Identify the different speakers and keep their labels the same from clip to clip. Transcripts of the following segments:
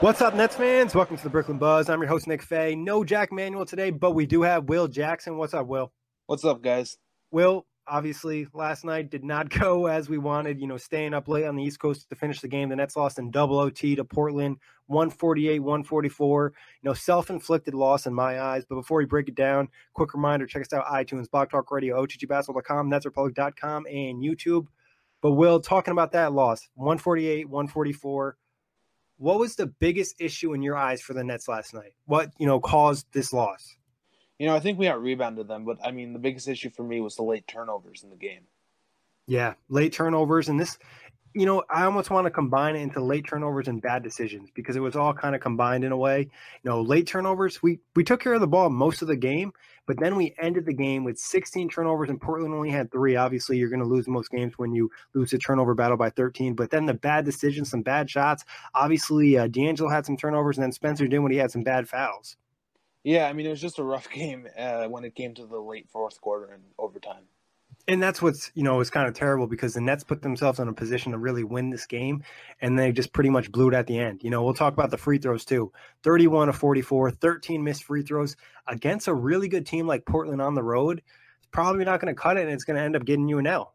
Speaker 1: What's up, Nets fans? Welcome to the Brooklyn Buzz. I'm your host, Nick Fay. No Jack Manuel today, but we do have Will Jackson. What's up, Will?
Speaker 2: What's up, guys?
Speaker 1: Will, obviously, last night did not go as we wanted, you know, staying up late on the East Coast to finish the game. The Nets lost in double OT to Portland, 148 144. You know, self inflicted loss in my eyes. But before we break it down, quick reminder check us out iTunes, Blog Talk Radio, OTGBasketball.com, NetsRepublic.com, and YouTube. But Will, talking about that loss, 148 144 what was the biggest issue in your eyes for the Nets last night? What, you know, caused this loss?
Speaker 2: You know, I think we out rebounded them, but I mean, the biggest issue for me was the late turnovers in the game.
Speaker 1: Yeah, late turnovers. And this, you know, I almost want to combine it into late turnovers and bad decisions because it was all kind of combined in a way. You know, late turnovers, we we took care of the ball most of the game, but then we ended the game with 16 turnovers, and Portland only had three. Obviously, you're going to lose most games when you lose a turnover battle by 13. But then the bad decisions, some bad shots. Obviously, uh, D'Angelo had some turnovers, and then Spencer Dinwiddie had some bad fouls.
Speaker 2: Yeah, I mean, it was just a rough game uh, when it came to the late fourth quarter and overtime
Speaker 1: and that's what's you know is kind of terrible because the Nets put themselves in a position to really win this game, and they just pretty much blew it at the end. You know, we'll talk about the free throws too. Thirty-one to forty-four, 13 missed free throws against a really good team like Portland on the road. It's probably not going to cut it, and it's going to end up getting you an L.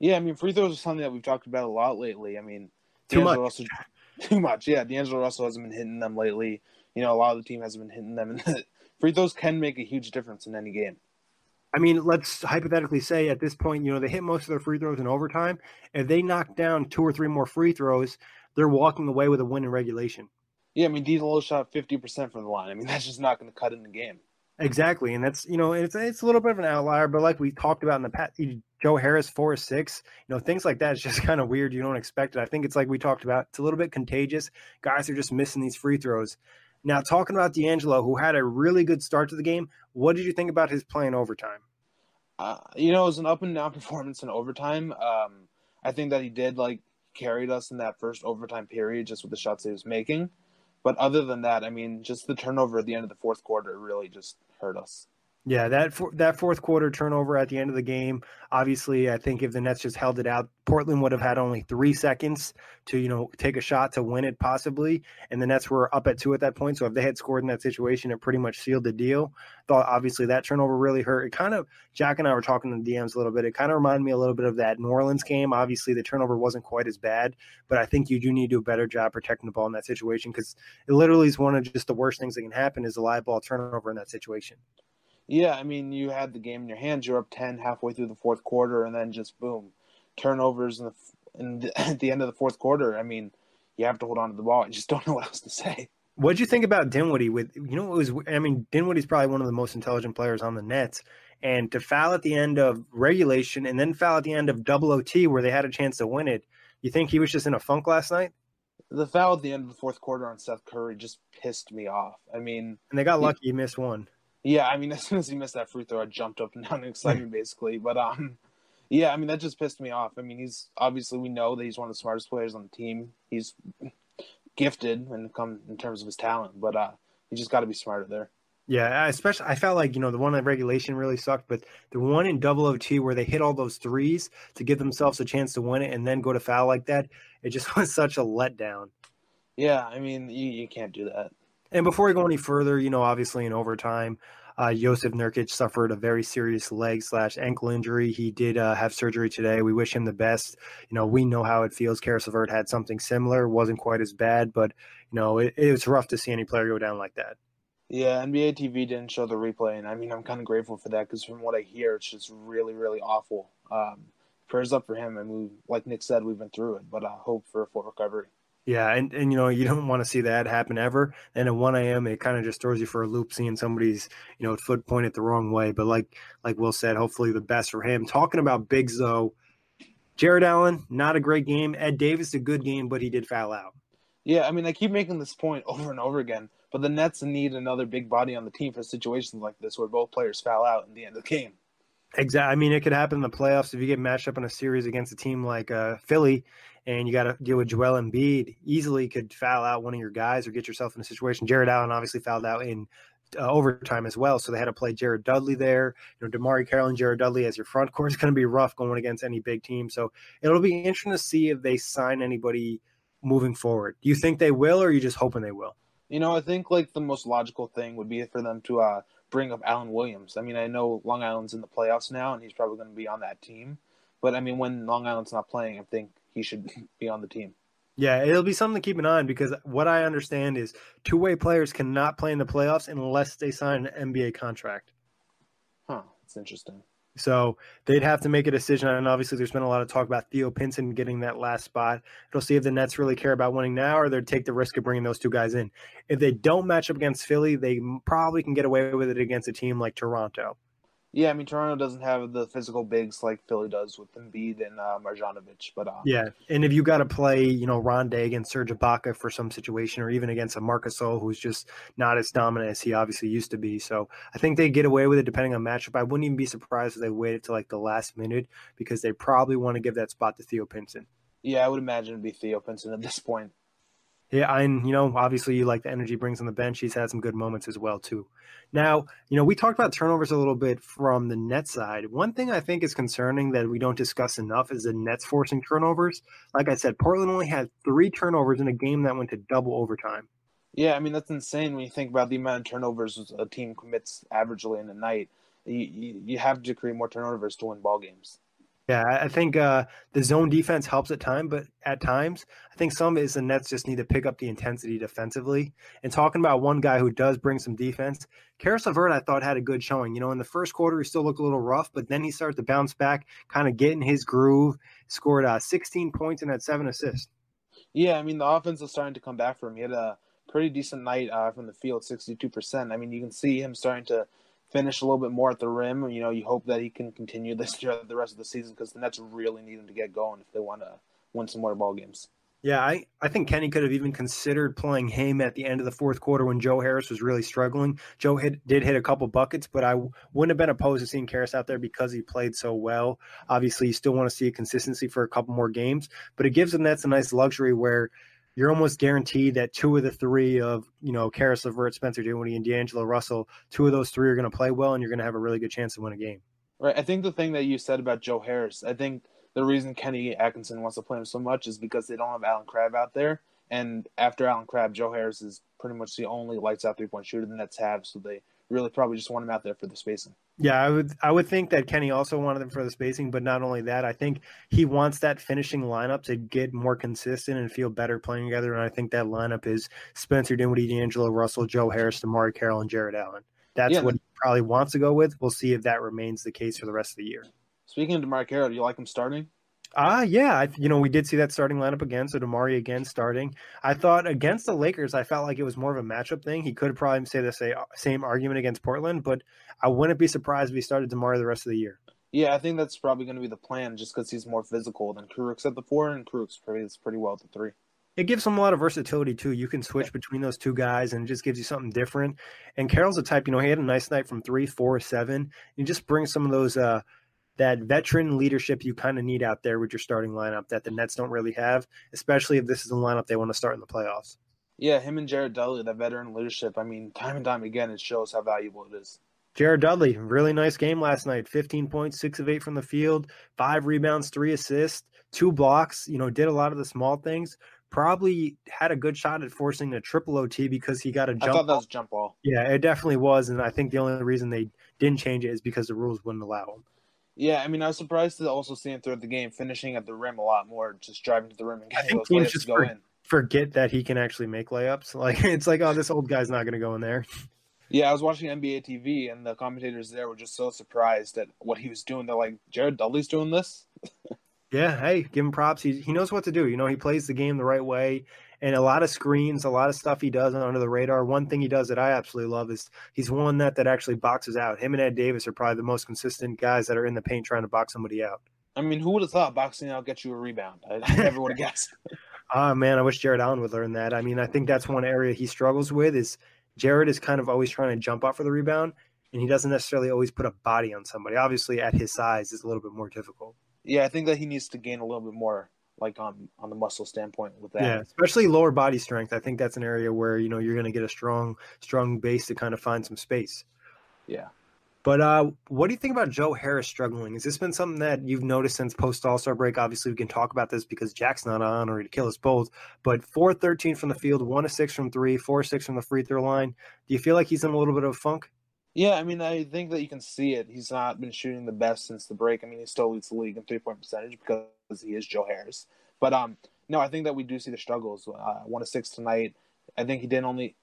Speaker 2: Yeah, I mean, free throws are something that we've talked about a lot lately. I mean,
Speaker 1: too much.
Speaker 2: Russell, too much. Yeah, D'Angelo Russell hasn't been hitting them lately. You know, a lot of the team hasn't been hitting them, and free throws can make a huge difference in any game.
Speaker 1: I mean, let's hypothetically say at this point, you know, they hit most of their free throws in overtime. If they knock down two or three more free throws, they're walking away with a win in regulation.
Speaker 2: Yeah, I mean, D'Angelo shot fifty percent from the line. I mean, that's just not going to cut in the game.
Speaker 1: Exactly, and that's you know, it's it's a little bit of an outlier, but like we talked about in the past, Joe Harris four or six, you know, things like that is just kind of weird. You don't expect it. I think it's like we talked about. It's a little bit contagious. Guys are just missing these free throws. Now, talking about D'Angelo, who had a really good start to the game, what did you think about his play in overtime?
Speaker 2: Uh, you know, it was an up and down performance in overtime. Um, I think that he did like carried us in that first overtime period just with the shots he was making. But other than that, I mean, just the turnover at the end of the fourth quarter really just hurt us.
Speaker 1: Yeah, that for, that fourth quarter turnover at the end of the game. Obviously, I think if the Nets just held it out, Portland would have had only three seconds to you know take a shot to win it possibly, and the Nets were up at two at that point. So if they had scored in that situation, it pretty much sealed the deal. Thought obviously that turnover really hurt. It kind of Jack and I were talking in the DMs a little bit. It kind of reminded me a little bit of that New Orleans game. Obviously, the turnover wasn't quite as bad, but I think you do need to do a better job protecting the ball in that situation because it literally is one of just the worst things that can happen is a live ball turnover in that situation.
Speaker 2: Yeah, I mean, you had the game in your hands. You're up ten halfway through the fourth quarter, and then just boom, turnovers in the, in the, at the end of the fourth quarter. I mean, you have to hold on to the ball. I just don't know what else to say.
Speaker 1: What do you think about Dinwiddie? With you know, it was. I mean, Dinwiddie's probably one of the most intelligent players on the Nets, and to foul at the end of regulation and then foul at the end of double OT where they had a chance to win it. You think he was just in a funk last night?
Speaker 2: The foul at the end of the fourth quarter on Seth Curry just pissed me off. I mean,
Speaker 1: and they got lucky. He, he missed one.
Speaker 2: Yeah, I mean, as soon as he missed that free throw, I jumped up and down in excitement, basically. But um, Yeah, I mean that just pissed me off. I mean, he's obviously we know that he's one of the smartest players on the team. He's gifted when it comes in terms of his talent, but uh, he just got to be smarter there.
Speaker 1: Yeah, especially I felt like you know the one in regulation really sucked, but the one in double OT where they hit all those threes to give themselves a chance to win it and then go to foul like that, it just was such a letdown.
Speaker 2: Yeah, I mean you, you can't do that.
Speaker 1: And before we go any further, you know, obviously in overtime, uh, Jusuf Nurkic suffered a very serious leg slash ankle injury. He did uh, have surgery today. We wish him the best. You know, we know how it feels. Caris LeVert had something similar, wasn't quite as bad, but you know, it, rough to see any player go down like that.
Speaker 2: Yeah, NBA TV didn't show the replay, and I mean, I'm kind of grateful for that because from what I hear, it's just really, really awful. Um, prayers up for him, and we, like Nick said, we've been through it, but I uh, hope for a full recovery.
Speaker 1: Yeah, and, and you know you don't want to see that happen ever. And at 1 a.m., it kind of just throws you for a loop seeing somebody's you know foot pointed the wrong way. But like like Will said, hopefully the best for him. Talking about bigs though, Jarrett Allen not a great game. Ed Davis a good game, but he did foul out.
Speaker 2: Yeah, I mean I keep making this point over and over again, but the Nets need another big body on the team for situations like this where both players foul out in the end of the game.
Speaker 1: Exactly. I mean, it could happen in the playoffs if you get matched up in a series against a team like uh, Philly and you got to deal with Joel Embiid, easily could foul out one of your guys or get yourself in a situation. Jarrett Allen obviously fouled out in uh, overtime as well, so they had to play Jared Dudley there. You know, DeMarre Carroll and Jared Dudley as your front court is going to be rough going against any big team. So it'll be interesting to see if they sign anybody moving forward. Do you think they will, or are you just hoping they will?
Speaker 2: You know, I think like the most logical thing would be for them to uh, bring up Alan Williams. I mean, I know Long Island's in the playoffs now, and he's probably going to be on that team. But I mean, when Long Island's not playing, I think he should be on the team.
Speaker 1: Yeah, it'll be something to keep an eye on because what I understand is two way players cannot play in the playoffs unless they sign an NBA contract.
Speaker 2: Huh, that's interesting.
Speaker 1: So they'd have to make a decision. And obviously, there's been a lot of talk about Theo Pinson getting that last spot. It'll see if the Nets really care about winning now or they'd take the risk of bringing those two guys in. If they don't match up against Philly, they probably can get away with it against a team like Toronto.
Speaker 2: Yeah, I mean Toronto doesn't have the physical bigs like Philly does with Embiid and uh, Marjanovic, but uh,
Speaker 1: yeah, and if you got to play, you know, Rondae against Serge Ibaka for some situation, or even against a Marc Gasol who's just not as dominant as he obviously used to be, so I think they get away with it depending on matchup. I wouldn't even be surprised if they waited to like the last minute because they probably want to give that spot to Theo Pinson.
Speaker 2: Yeah, I would imagine it'd be Theo Pinson at this point.
Speaker 1: Yeah, and you know, obviously, you like the energy brings on the bench. He's had some good moments as well too. Now, you know, we talked about turnovers a little bit from the net side. One thing I think is concerning that we don't discuss enough is the Nets forcing turnovers. Like I said, Portland only had three turnovers in a game that went to double overtime.
Speaker 2: Yeah, I mean that's insane when you think about the amount of turnovers a team commits averagely in a night. You, you, you have to create more turnovers to win ball games.
Speaker 1: Yeah, I think uh, the zone defense helps at time, but at times I think some is the Nets just need to pick up the intensity defensively. And talking about one guy who does bring some defense, Caris LeVert, I thought had a good showing. You know, in the first quarter he still looked a little rough, but then he started to bounce back, kind of get in his groove. Scored uh, 16 points and had seven assists.
Speaker 2: Yeah, I mean the offense is starting to come back for him. He had a pretty decent night uh, from the field, 62%. I mean, you can see him starting to finish a little bit more at the rim. You know, you hope that he can continue this throughout the rest of the season because the Nets really need him to get going if they want to win some more ball games.
Speaker 1: Yeah, I, I think Kenny could have even considered playing him at the end of the fourth quarter when Joe Harris was really struggling. Joe hit, did hit a couple buckets, but I wouldn't have been opposed to seeing Harris out there because he played so well. Obviously, you still want to see a consistency for a couple more games, but it gives the Nets a nice luxury where – you're almost guaranteed that two of the three of you know Caris LeVert, Spencer Dinwiddie, and D'Angelo Russell, two of those three are going to play well, and you're going to have a really good chance to win a game.
Speaker 2: Right. I think the thing that you said about Joe Harris, I think the reason Kenny Atkinson wants to play him so much is because they don't have Allen Crabbe out there, and after Allen Crabbe, Joe Harris is pretty much the only lights out three point shooter the Nets have, so they really probably just want him out there for the spacing.
Speaker 1: Yeah, I would I would think that Kenny also wanted him for the spacing, but not only that, I think he wants that finishing lineup to get more consistent and feel better playing together. And I think that lineup is Spencer Dinwiddie, D'Angelo Russell, Joe Harris, DeMarre Carroll, and Jarrett Allen. That's yeah. what he probably wants to go with. We'll see if that remains the case for the rest of the year.
Speaker 2: Speaking of DeMarre Carroll, do you like him starting?
Speaker 1: Ah, uh, yeah. I, you know, we did see that starting lineup again. So DeMarre again starting. I thought against the Lakers, I felt like it was more of a matchup thing. He could probably say the same, same argument against Portland, but I wouldn't be surprised if he started DeMarre the rest of the year.
Speaker 2: Yeah, I think that's probably going to be the plan, just because he's more physical than Kurucs at the four, and Kurucs plays pretty well at the three.
Speaker 1: It gives him a lot of versatility too. You can switch between those two guys, and it just gives you something different. And Carroll's a type, you know, he had a nice night from three, four, seven. He just brings some of those. uh that veteran leadership you kind of need out there with your starting lineup that the Nets don't really have, especially if this is the lineup they want to start in the playoffs.
Speaker 2: Yeah, him and Jared Dudley, that veteran leadership. I mean, time and time again, it shows how valuable it is.
Speaker 1: Jared Dudley, really nice game last night. 15 points, six of eight from the field, five rebounds, three assists, two blocks. You know, did a lot of the small things. Probably had a good shot at forcing a triple OT because he got a jump.
Speaker 2: I thought that was jump ball.
Speaker 1: Yeah, it definitely was, and I think the only reason they didn't change it is because the rules wouldn't allow him.
Speaker 2: Yeah, I mean, I was surprised to also see him throughout the game, finishing at the rim a lot more, just driving to the rim and getting those layups to go
Speaker 1: for,
Speaker 2: in.
Speaker 1: Forget that he can actually make layups. Like it's like, oh, this old guy's not going to go in there.
Speaker 2: Yeah, I was watching NBA TV, and the commentators there were just so surprised at what he was doing. They're like, "Jared Dudley's doing this."
Speaker 1: yeah, hey, give him props. He he knows what to do. You know, he plays the game the right way, and a lot of screens, a lot of stuff he does under the radar. One thing he does that I absolutely love is he's one that that actually boxes out. Him and Ed Davis are probably the most consistent guys that are in the paint trying to box somebody out.
Speaker 2: I mean, who would have thought boxing out gets you a rebound? I, I never would have guessed.
Speaker 1: Ah, man, I wish Jarrett Allen would learn that. I mean, I think that's one area he struggles with is Jarrett is kind of always trying to jump out for the rebound, and he doesn't necessarily always put a body on somebody. Obviously, at his size, it's a little bit more difficult.
Speaker 2: Yeah, I think that he needs to gain a little bit more, like on on the muscle standpoint with that.
Speaker 1: Yeah, especially lower body strength. I think that's an area where you know you're going to get a strong strong base to kind of find some space.
Speaker 2: Yeah.
Speaker 1: But uh, what do you think about Joe Harris struggling? Has this been something that you've noticed since post All Star break? Obviously, we can talk about this because Jack's not on or to kill us both. But 4 13 from the field, 1 to 6 from three, 4 6 from the free throw line. Do you feel like he's in a little bit of a funk?
Speaker 2: Yeah, I mean, I think that you can see it. He's not been shooting the best since the break. I mean, he still leads the league in three point percentage because he is Joe Harris. But um, no, I think that we do see the struggles. Uh, one of six tonight. I think he didn't only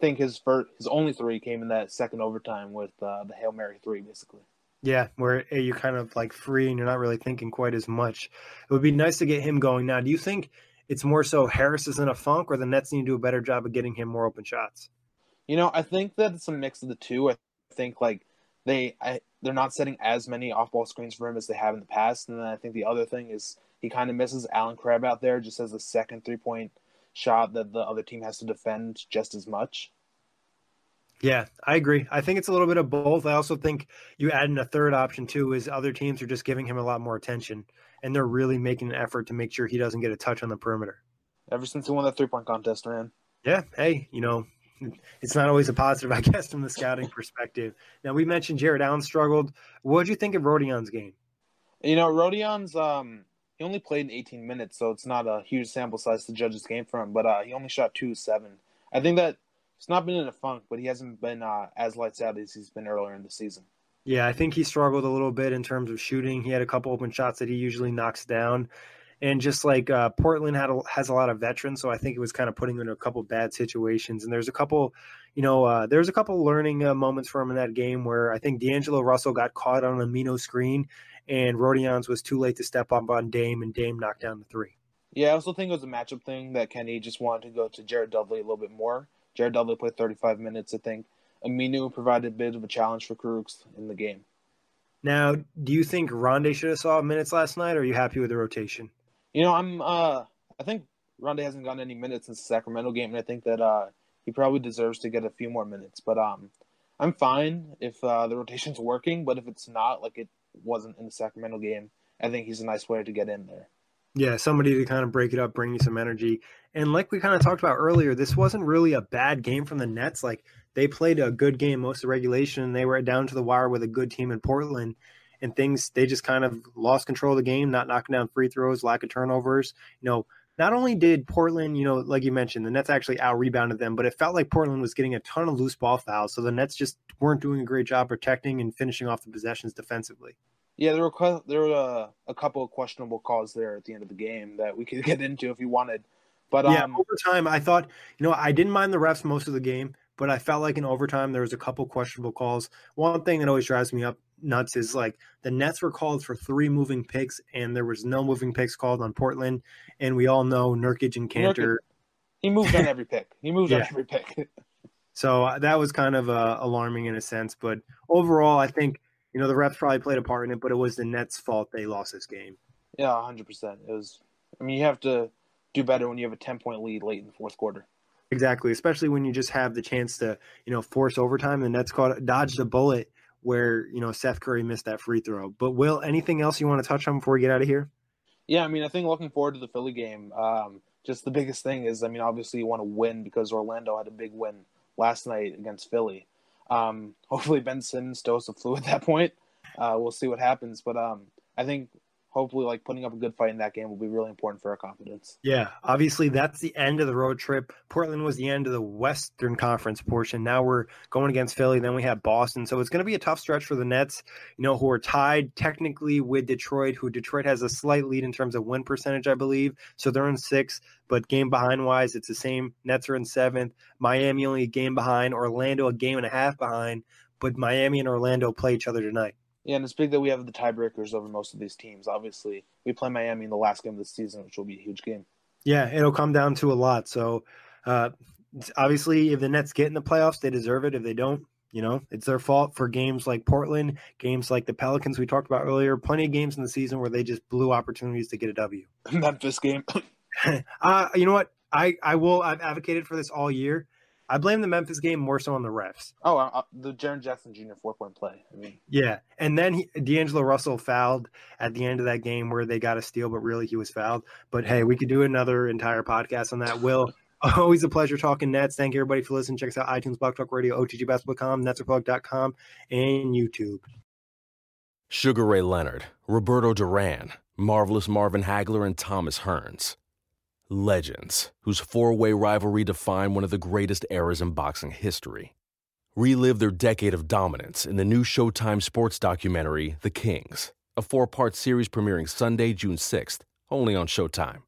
Speaker 2: think his first, his only three came in that second overtime with uh, the hail mary three, basically.
Speaker 1: Yeah, where you're kind of like free and you're not really thinking quite as much. It would be nice to get him going now. Do you think it's more so Harris is in a funk, or the Nets need to do a better job of getting him more open shots?
Speaker 2: You know, I think that it's a mix of the two. I think like they I, they're not setting as many off ball screens for him as they have in the past, and then I think the other thing is he kind of misses Allen Crabbe out there just as a second three point shot that the other team has to defend just as much.
Speaker 1: Yeah, I agree. I think it's a little bit of both. I also think you add in a third option too is other teams are just giving him a lot more attention and they're really making an effort to make sure he doesn't get a touch on the perimeter.
Speaker 2: Ever since he won that three point contest, man.
Speaker 1: Yeah, hey, you know, it's not always a positive, I guess, from the scouting perspective. Now we mentioned Jarrett Allen struggled. What did you think of Rodions' game?
Speaker 2: You know, Rodions um he only played in 18 minutes, so it's not a huge sample size to judge his game from. But uh, he only shot two seven. I think that he's not been in a funk, but he hasn't been uh, as lights out as he's been earlier in the season.
Speaker 1: Yeah, I think he struggled a little bit in terms of shooting. He had a couple open shots that he usually knocks down, and just like uh, Portland had a, has a lot of veterans, so I think it was kind of putting him in a couple bad situations. And there's a couple, you know, uh, there's a couple learning uh, moments for him in that game where I think D'Angelo Russell got caught on Aminu screen, and Rodions was too late to step up on Dame, and Dame knocked down the three.
Speaker 2: Yeah, I also think it was a matchup thing that Kenny just wanted to go to Jared Dudley a little bit more. Jared Dudley played 35 minutes, I think. Aminu provided a bit of a challenge for Kurucs in the game.
Speaker 1: Now, do you think Rondae should have saw minutes last night, or are you happy with the rotation?
Speaker 2: You know, I'm. Uh, I think Rondae hasn't gotten any minutes since the Sacramento game, and I think that uh, he probably deserves to get a few more minutes. But um, I'm fine if uh, the rotation's working. But if it's not, like it wasn't in the Sacramento game, I think he's a nice player to get in there.
Speaker 1: Yeah, somebody to kind of break it up, bring you some energy. And like we kind of talked about earlier, this wasn't really a bad game from the Nets. Like they played a good game most of regulation, and they were down to the wire with a good team in Portland. And things they just kind of lost control of the game, not knocking down free throws, lack of turnovers. You know, not only did Portland, you know, like you mentioned, the Nets actually out rebounded them, but it felt like Portland was getting a ton of loose ball fouls. So the Nets just weren't doing a great job protecting and finishing off the possessions defensively.
Speaker 2: Yeah, there were there were uh, a couple of questionable calls there at the end of the game that we could get into if you wanted. But
Speaker 1: yeah,
Speaker 2: um,
Speaker 1: over time, I thought you know I didn't mind the refs most of the game, but I felt like in overtime there was a couple questionable calls. One thing that always drives me up nuts is like the Nets were called for three moving picks, and there was no moving picks called on Portland, and we all know Nurkic and Kanter.
Speaker 2: He moved on every pick. He moved yeah. on every pick.
Speaker 1: so uh, that was kind of uh, alarming in a sense, but overall, I think you know, the refs probably played a part in it, but it was the Nets' fault they lost this game.
Speaker 2: Yeah, 100%. It was, I mean, you have to do better when you have a 10 point lead late in the fourth quarter.
Speaker 1: Exactly, especially when you just have the chance to, you know, force overtime. The Nets caught dodged a bullet where you know Seth Curry missed that free throw. But Will, anything else you want to touch on before we get out of here?
Speaker 2: Yeah, I mean, I think looking forward to the Philly game. Um, just the biggest thing is, I mean, obviously you want to win because Orlando had a big win last night against Philly. Um, hopefully Ben Simmons dose the flu at that point. Uh, we'll see what happens, but um, I think hopefully like putting up a good fight in that game will be really important for our confidence.
Speaker 1: Yeah, obviously that's the end of the road trip. Portland was the end of the Western Conference portion. Now we're going against Philly, then we have Boston. So it's going to be a tough stretch for the Nets, you know, who are tied technically with Detroit, who Detroit has a slight lead in terms of win percentage, I believe. So they're in 6, but game behind wise it's the same. Nets are in 7th, Miami only a game behind, Orlando a game and a half behind, but Miami and Orlando play each other tonight.
Speaker 2: Yeah, and it's big that we have the tiebreakers over most of these teams. Obviously, we play Miami in the last game of the season, which will be a huge game.
Speaker 1: Yeah, it'll come down to a lot. So, uh, obviously, if the Nets get in the playoffs, they deserve it. If they don't, you know, it's their fault for games like Portland, games like the Pelicans we talked about earlier. Plenty of games in the season where they just blew opportunities to get a W.
Speaker 2: Memphis game.
Speaker 1: uh, you know what? I, I will. I've advocated for this all year. I blame the Memphis game more so on the refs.
Speaker 2: Oh, uh, the Jaren Jackson Jr. four point play. I mean,
Speaker 1: yeah, and then he, D'Angelo Russell fouled at the end of that game where they got a steal, but really he was fouled. But hey, we could do another entire podcast on that. Will always a pleasure talking Nets. Thank you everybody for listening. Check us out iTunes, Blog Talk Radio, OTGBasketball.com, NetsReport.com, and YouTube.
Speaker 3: Sugar Ray Leonard, Roberto Duran, Marvelous Marvin Hagler, and Thomas Hearns legends whose four way rivalry defined one of the greatest eras in boxing history. Relive their decade of dominance in the new Showtime sports documentary, The Kings, a four part series premiering Sunday, June 6th, only on Showtime.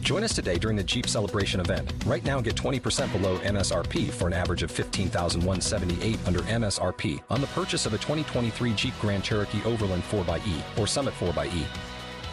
Speaker 4: Join us today during the Jeep Celebration event. Right now, get 20% below MSRP for an average of 15178 under MSRP on the purchase of a 2023 Jeep Grand Cherokee Overland 4xE or Summit 4xE.